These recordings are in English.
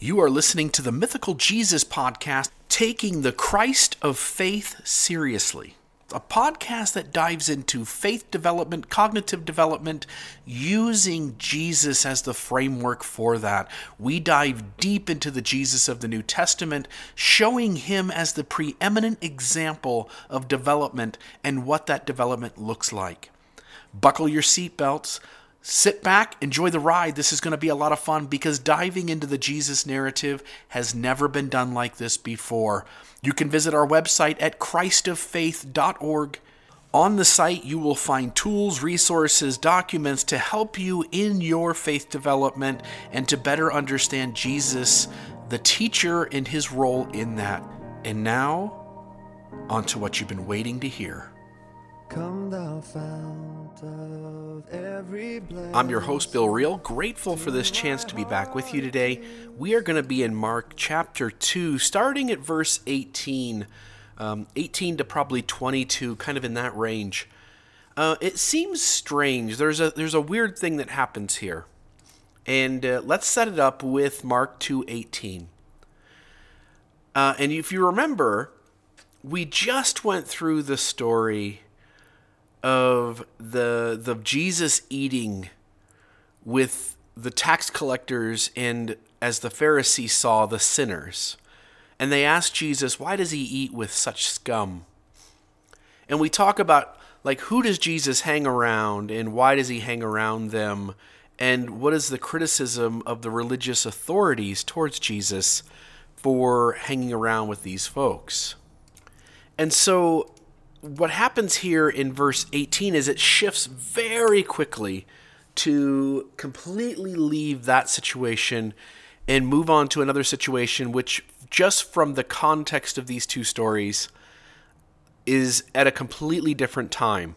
You are listening to the Mythical Jesus podcast, taking the Christ of faith seriously. A podcast that dives into faith development, cognitive development, using Jesus as the framework for that. We dive deep into the Jesus of the New Testament, showing him as the preeminent example of development and what that development looks like. Buckle your seatbelts Sit back, enjoy the ride. This is going to be a lot of fun because diving into the Jesus narrative has never been done like this before. You can visit our website at christoffaith.org. On the site, you will find tools, resources, documents to help you in your faith development and to better understand Jesus, the teacher, and his role in that. And now, on to what you've been waiting to hear. I'm your host, Bill Reel. Grateful for this chance to be back with you today. We are going to be in Mark chapter 2, starting at verse 18, um, 18 to probably 22, kind of in that range. Uh, it seems strange. There's a there's a weird thing that happens here, and uh, let's set it up with Mark 2:18. Uh, and if you remember, we just went through the story of the the Jesus eating with the tax collectors and as the Pharisees saw the sinners. And they asked Jesus, "Why does he eat with such scum?" And we talk about like who does Jesus hang around and why does he hang around them? And what is the criticism of the religious authorities towards Jesus for hanging around with these folks? And so what happens here in verse 18 is it shifts very quickly to completely leave that situation and move on to another situation, which, just from the context of these two stories, is at a completely different time.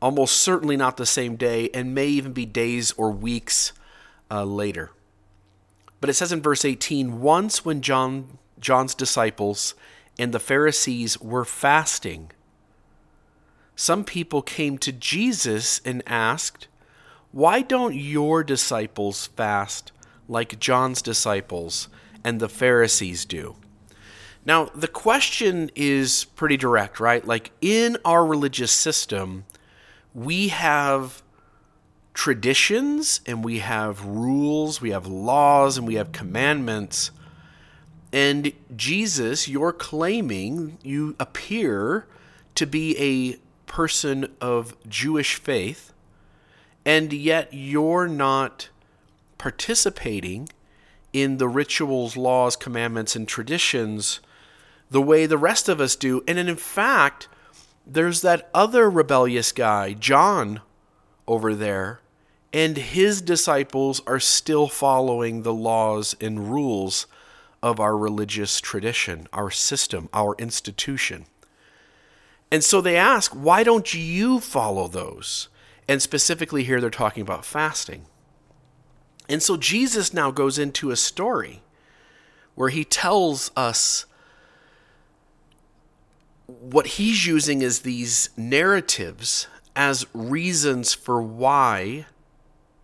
Almost certainly not the same day, and may even be days or weeks uh, later. But it says in verse 18 Once when John, John's disciples and the Pharisees were fasting, some people came to Jesus and asked, Why don't your disciples fast like John's disciples and the Pharisees do? Now, the question is pretty direct, right? Like in our religious system, we have traditions and we have rules, we have laws, and we have commandments. And Jesus, you're claiming you appear to be a person of Jewish faith, and yet you're not participating in the rituals, laws, commandments, and traditions the way the rest of us do. And in fact, there's that other rebellious guy, John, over there, and his disciples are still following the laws and rules of our religious tradition, our system, our institution. And so they ask, why don't you follow those? And specifically here, they're talking about fasting. And so Jesus now goes into a story where he tells us what he's using is these narratives as reasons for why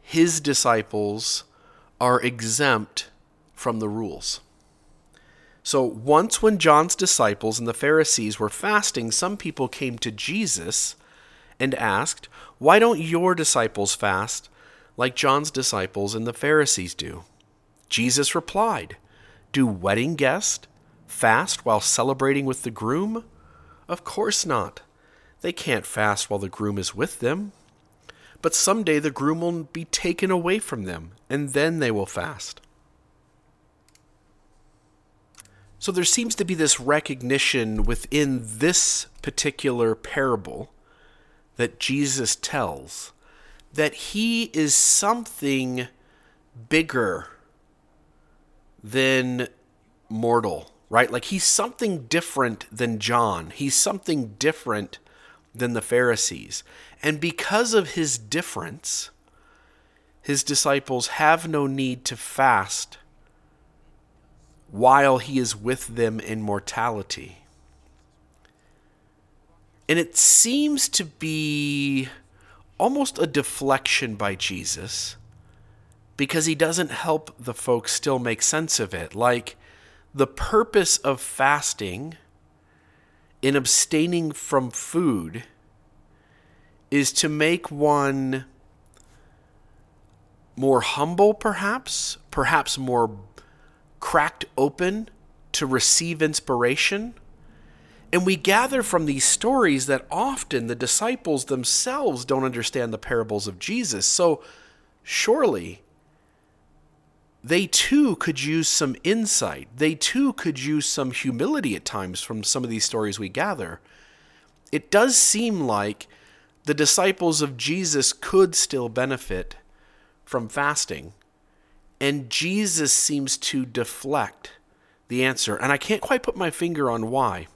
his disciples are exempt from the rules. So, once when John's disciples and the Pharisees were fasting, some people came to Jesus and asked, Why don't your disciples fast like John's disciples and the Pharisees do? Jesus replied, Do wedding guests fast while celebrating with the groom? Of course not. They can't fast while the groom is with them. But someday the groom will be taken away from them, and then they will fast. So there seems to be this recognition within this particular parable that Jesus tells that he is something bigger than mortal, right? Like he's something different than John. He's something different than the Pharisees. And because of his difference, his disciples have no need to fast while he is with them in mortality. And it seems to be almost a deflection by Jesus because he doesn't help the folks still make sense of it. Like the purpose of fasting in abstaining from food is to make one more humble, perhaps, perhaps more cracked open to receive inspiration. And we gather from these stories that often the disciples themselves don't understand the parables of Jesus. So, surely, they too could use some insight. They too could use some humility at times from some of these stories we gather. It does seem like the disciples of Jesus could still benefit from fasting, and Jesus seems to deflect the answer. And I can't quite put my finger on why.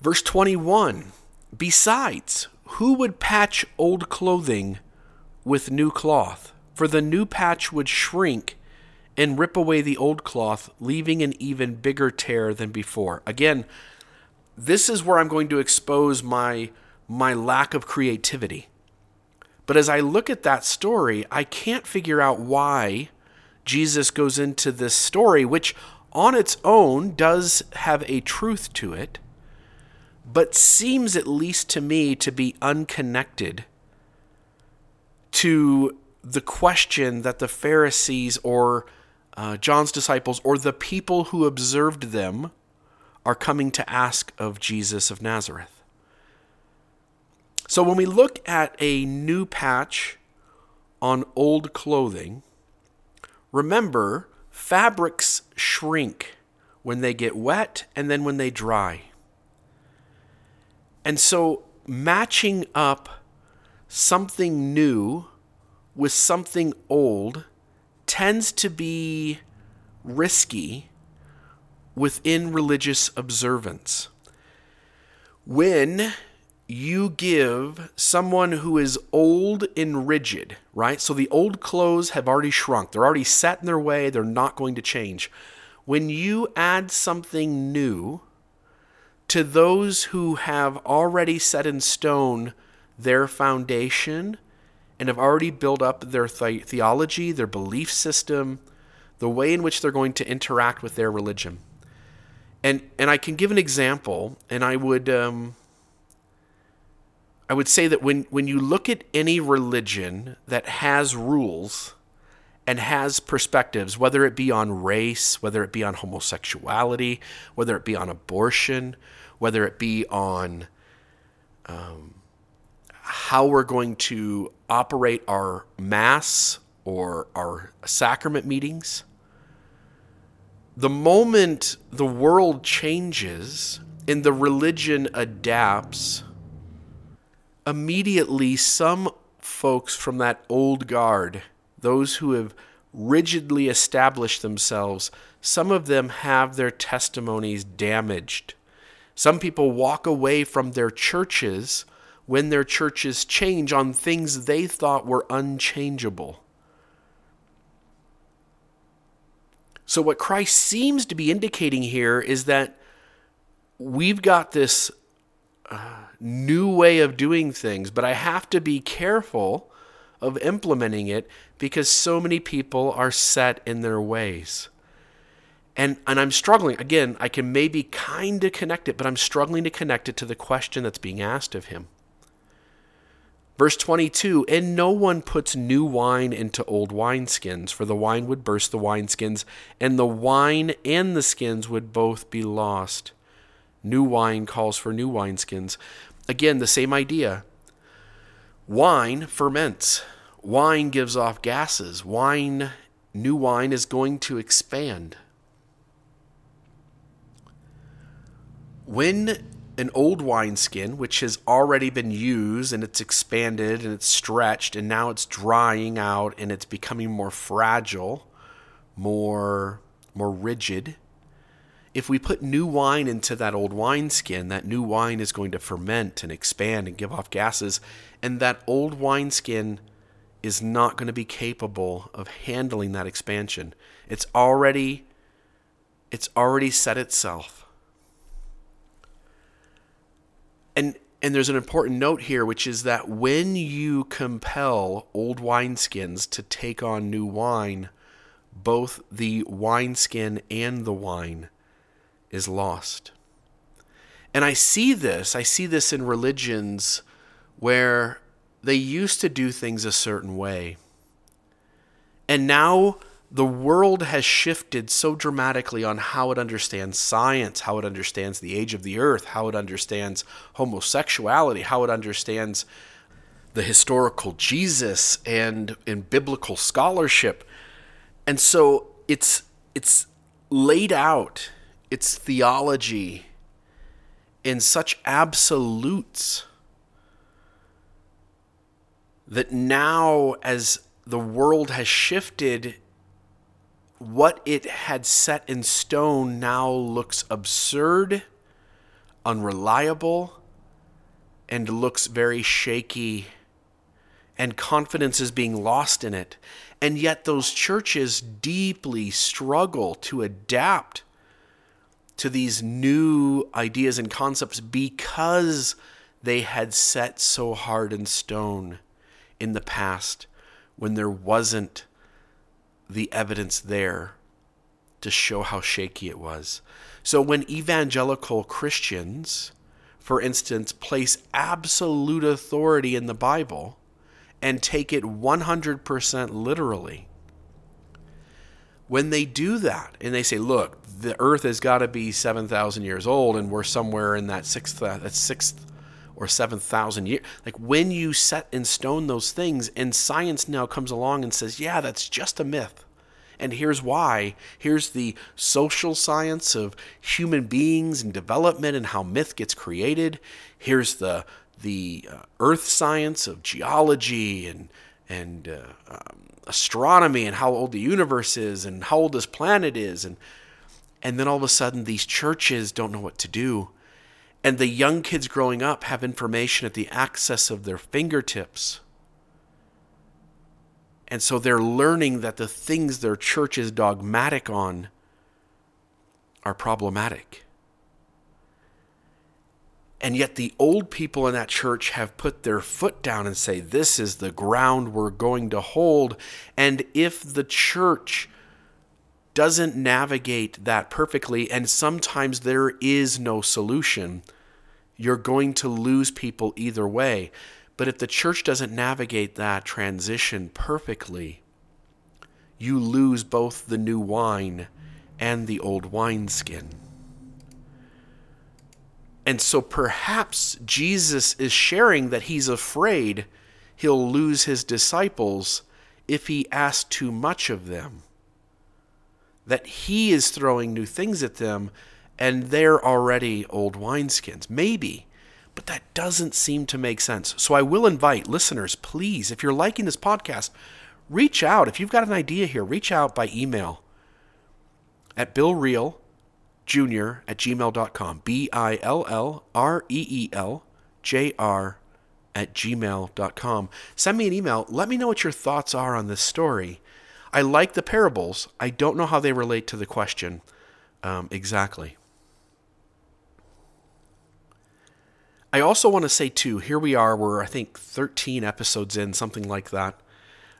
Verse 21 Besides, who would patch old clothing with new cloth? For the new patch would shrink and rip away the old cloth, leaving an even bigger tear than before. Again, this is where I'm going to expose my my lack of creativity. But as I look at that story, I can't figure out why Jesus goes into this story, which on its own does have a truth to it, but seems, at least to me, to be unconnected to the question that the Pharisees or uh, John's disciples or the people who observed them are coming to ask of Jesus of Nazareth. So when we look at a new patch on old clothing, remember fabrics shrink when they get wet and then when they dry. And so matching up something new with something old tends to be risky within religious observance. When you give someone who is old and rigid, right? So the old clothes have already shrunk, they're already set in their way, they're not going to change. When you add something new to those who have already set in stone their foundation and have already built up their th- theology, their belief system, the way in which they're going to interact with their religion. And and I can give an example, and I would um, I would say that when when you look at any religion that has rules and has perspectives, whether it be on race, whether it be on homosexuality, whether it be on abortion, whether it be on um, how we're going to operate our mass or our sacrament meetings, the moment the world changes and the religion adapts, immediately some folks from that old guard, those who have rigidly established themselves, some of them have their testimonies damaged. Some people walk away from their churches when their churches change on things they thought were unchangeable. So, what Christ seems to be indicating here is that we've got this new way of doing things, but I have to be careful of implementing it because so many people are set in their ways. And, and I'm struggling. Again, I can maybe kind of connect it, but I'm struggling to connect it to the question that's being asked of him. Verse 22 And no one puts new wine into old wineskins, for the wine would burst the wineskins, and the wine and the skins would both be lost. New wine calls for new wineskins. Again, the same idea. Wine ferments, wine gives off gases, wine, new wine is going to expand. When an old wineskin, which has already been used and it's expanded and it's stretched and now it's drying out and it's becoming more fragile, more more rigid. If we put new wine into that old wineskin, that new wine is going to ferment and expand and give off gases, and that old wineskin is not going to be capable of handling that expansion. It's already it's already set itself and And there's an important note here, which is that when you compel old wineskins to take on new wine, both the wineskin and the wine is lost. And I see this, I see this in religions where they used to do things a certain way. And now the world has shifted so dramatically on how it understands science, how it understands the age of the earth, how it understands homosexuality, how it understands the historical Jesus and in biblical scholarship. And so it's it's laid out its theology in such absolutes that now as the world has shifted what it had set in stone now looks absurd, unreliable, and looks very shaky, and confidence is being lost in it. And yet, those churches deeply struggle to adapt to these new ideas and concepts because they had set so hard in stone in the past when there wasn't the evidence there to show how shaky it was. So when evangelical Christians, for instance, place absolute authority in the Bible and take it 100% literally, when they do that and they say, look, the earth has got to be 7,000 years old and we're somewhere in that sixth, that sixth or 7,000 years. Like when you set in stone those things, and science now comes along and says, yeah, that's just a myth. And here's why. Here's the social science of human beings and development and how myth gets created. Here's the the uh, earth science of geology and and uh, um, astronomy and how old the universe is and how old this planet is and and then all of a sudden these churches don't know what to do and the young kids growing up have information at the access of their fingertips. And so they're learning that the things their church is dogmatic on are problematic. And yet the old people in that church have put their foot down and say, This is the ground we're going to hold. And if the church doesn't navigate that perfectly, and sometimes there is no solution, you're going to lose people either way. But if the church doesn't navigate that transition perfectly, you lose both the new wine and the old wineskin. And so perhaps Jesus is sharing that he's afraid he'll lose his disciples if he asks too much of them that he is throwing new things at them and they're already old wineskins. Maybe, but that doesn't seem to make sense. So I will invite listeners, please, if you're liking this podcast, reach out. If you've got an idea here, reach out by email at billreel jr at gmail.com. B I L L R E E L J R at gmail.com. Send me an email. Let me know what your thoughts are on this story. I like the parables. I don't know how they relate to the question um, exactly. I also want to say, too, here we are. We're, I think, 13 episodes in, something like that.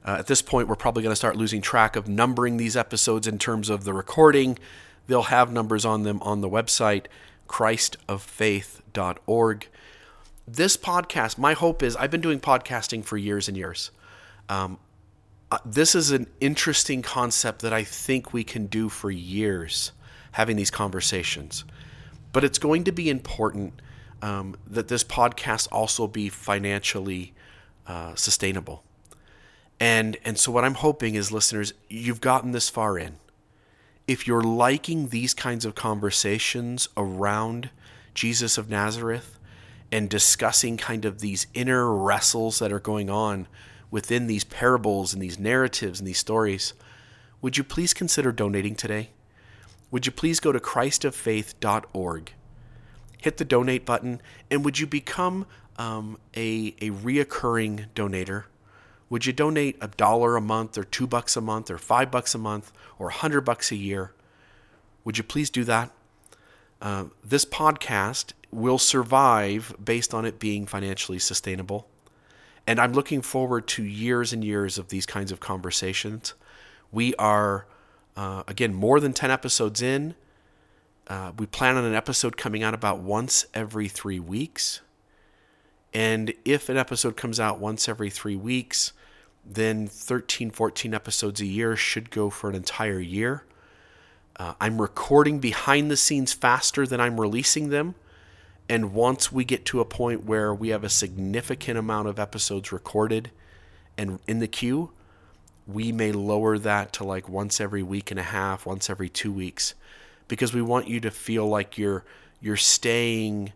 Uh, at this point, we're probably going to start losing track of numbering these episodes in terms of the recording. They'll have numbers on them on the website, christoffaith.org. This podcast, my hope is I've been doing podcasting for years and years. Um, uh, this is an interesting concept that I think we can do for years, having these conversations. But it's going to be important um, that this podcast also be financially uh, sustainable. And, and so, what I'm hoping is, listeners, you've gotten this far in. If you're liking these kinds of conversations around Jesus of Nazareth and discussing kind of these inner wrestles that are going on within these parables and these narratives and these stories, would you please consider donating today? Would you please go to christoffaith.org, hit the donate button, and would you become um, a, a reoccurring donator? Would you donate a dollar a month or two bucks a month or five bucks a month or a hundred bucks a year? Would you please do that? Uh, this podcast will survive based on it being financially sustainable. And I'm looking forward to years and years of these kinds of conversations. We are, uh, again, more than 10 episodes in. Uh, we plan on an episode coming out about once every three weeks. And if an episode comes out once every three weeks, then 13, 14 episodes a year should go for an entire year. Uh, I'm recording behind the scenes faster than I'm releasing them. And once we get to a point where we have a significant amount of episodes recorded and in the queue, we may lower that to like once every week and a half, once every two weeks, because we want you to feel like you're you're staying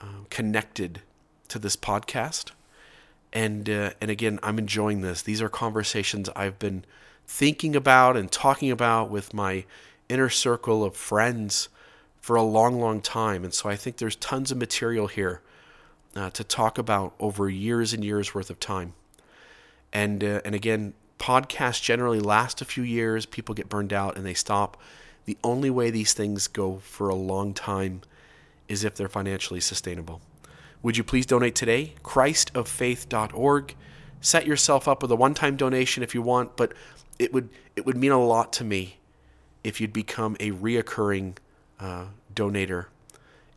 uh, connected to this podcast. And uh, and again, I'm enjoying this. These are conversations I've been thinking about and talking about with my inner circle of friends for a long, long time. And so I think there's tons of material here uh, to talk about over years and years worth of time. And uh, and again, podcasts generally last a few years. People get burned out and they stop. The only way these things go for a long time is if they're financially sustainable. Would you please donate today? Christoffaith.org. Set yourself up with a one-time donation if you want, but it would it would mean a lot to me if you'd become a reoccurring uh, donator,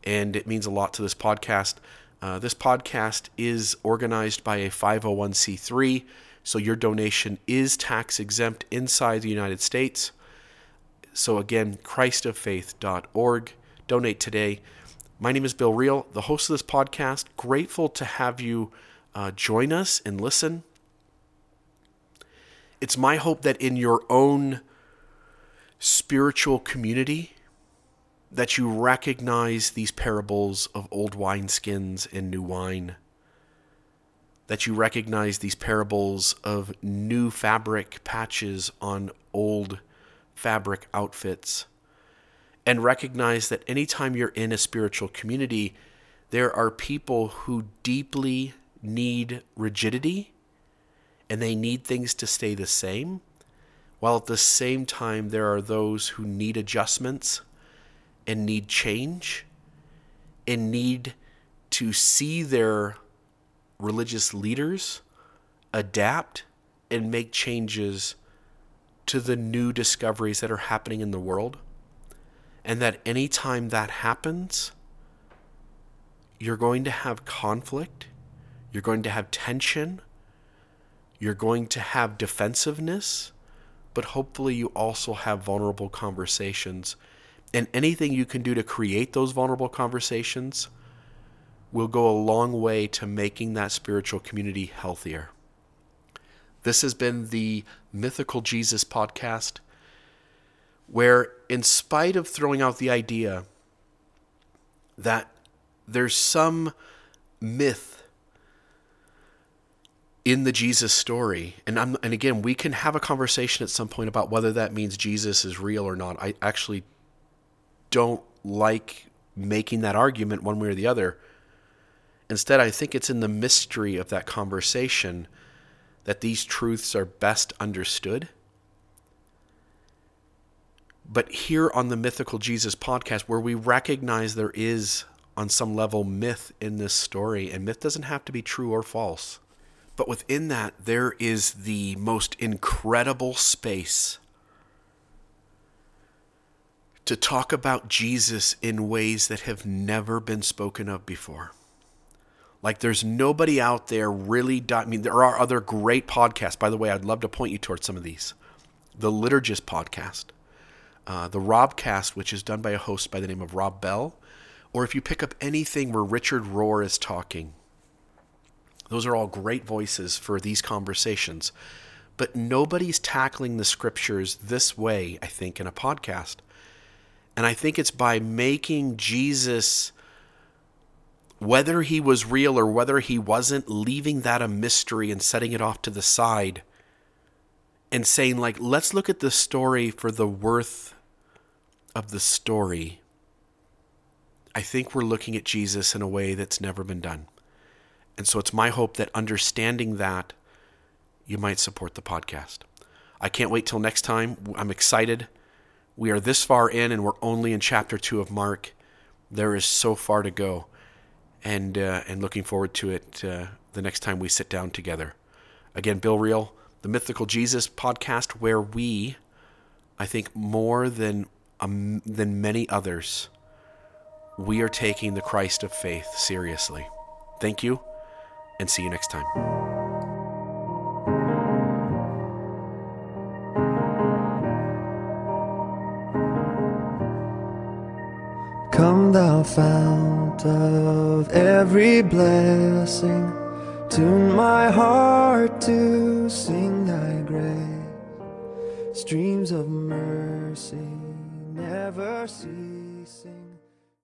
and it means a lot to this podcast. Uh, this podcast is organized by a 501c3, so your donation is tax exempt inside the United States. So again, christoffaith.org. Donate today. My name is Bill Reel, the host of this podcast. Grateful to have you uh, join us and listen. It's my hope that in your own spiritual community, that you recognize these parables of old wineskins and new wine, that you recognize these parables of new fabric patches on old fabric outfits and recognize that anytime you're in a spiritual community, there are people who deeply need rigidity and they need things to stay the same, while at the same time, there are those who need adjustments and need change and need to see their religious leaders adapt and make changes to the new discoveries that are happening in the world and that anytime that happens, you're going to have conflict, you're going to have tension, you're going to have defensiveness, but hopefully you also have vulnerable conversations. And anything you can do to create those vulnerable conversations will go a long way to making that spiritual community healthier. This has been the Mythical Jesus podcast where, in spite of throwing out the idea that there's some myth in the Jesus story, and I'm, and again, we can have a conversation at some point about whether that means Jesus is real or not. I actually don't like making that argument one way or the other. Instead, I think it's in the mystery of that conversation that these truths are best understood but here on the Mythical Jesus podcast, where we recognize there is, on some level, myth in this story, and myth doesn't have to be true or false. But within that, there is the most incredible space to talk about Jesus in ways that have never been spoken of before. Like there's nobody out there really. I mean, there are other great podcasts. By the way, I'd love to point you towards some of these. The Liturgist podcast, uh, the Robcast, which is done by a host by the name of Rob Bell, or if you pick up anything where Richard Rohr is talking. Those are all great voices for these conversations. But nobody's tackling the scriptures this way, I think, in a podcast. And I think it's by making Jesus, whether he was real or whether he wasn't, leaving that a mystery and setting it off to the side and saying, like, let's look at the story for the worth of the story, I think we're looking at Jesus in a way that's never been done. And so it's my hope that understanding that, you might support the podcast. I can't wait till next time. I'm excited. We are this far in, and we're only in chapter two of Mark. There is so far to go. and uh, and looking forward to it uh, the next time we sit down together. Again, Bill Reel, the Mythical Jesus podcast, where we, I think, more than um, than many others, we are taking the Christ of faith seriously. Thank you, and see you next time. Come, thou fount of every blessing, tune my heart to sing thy grace. Streams of mercy never ceasing.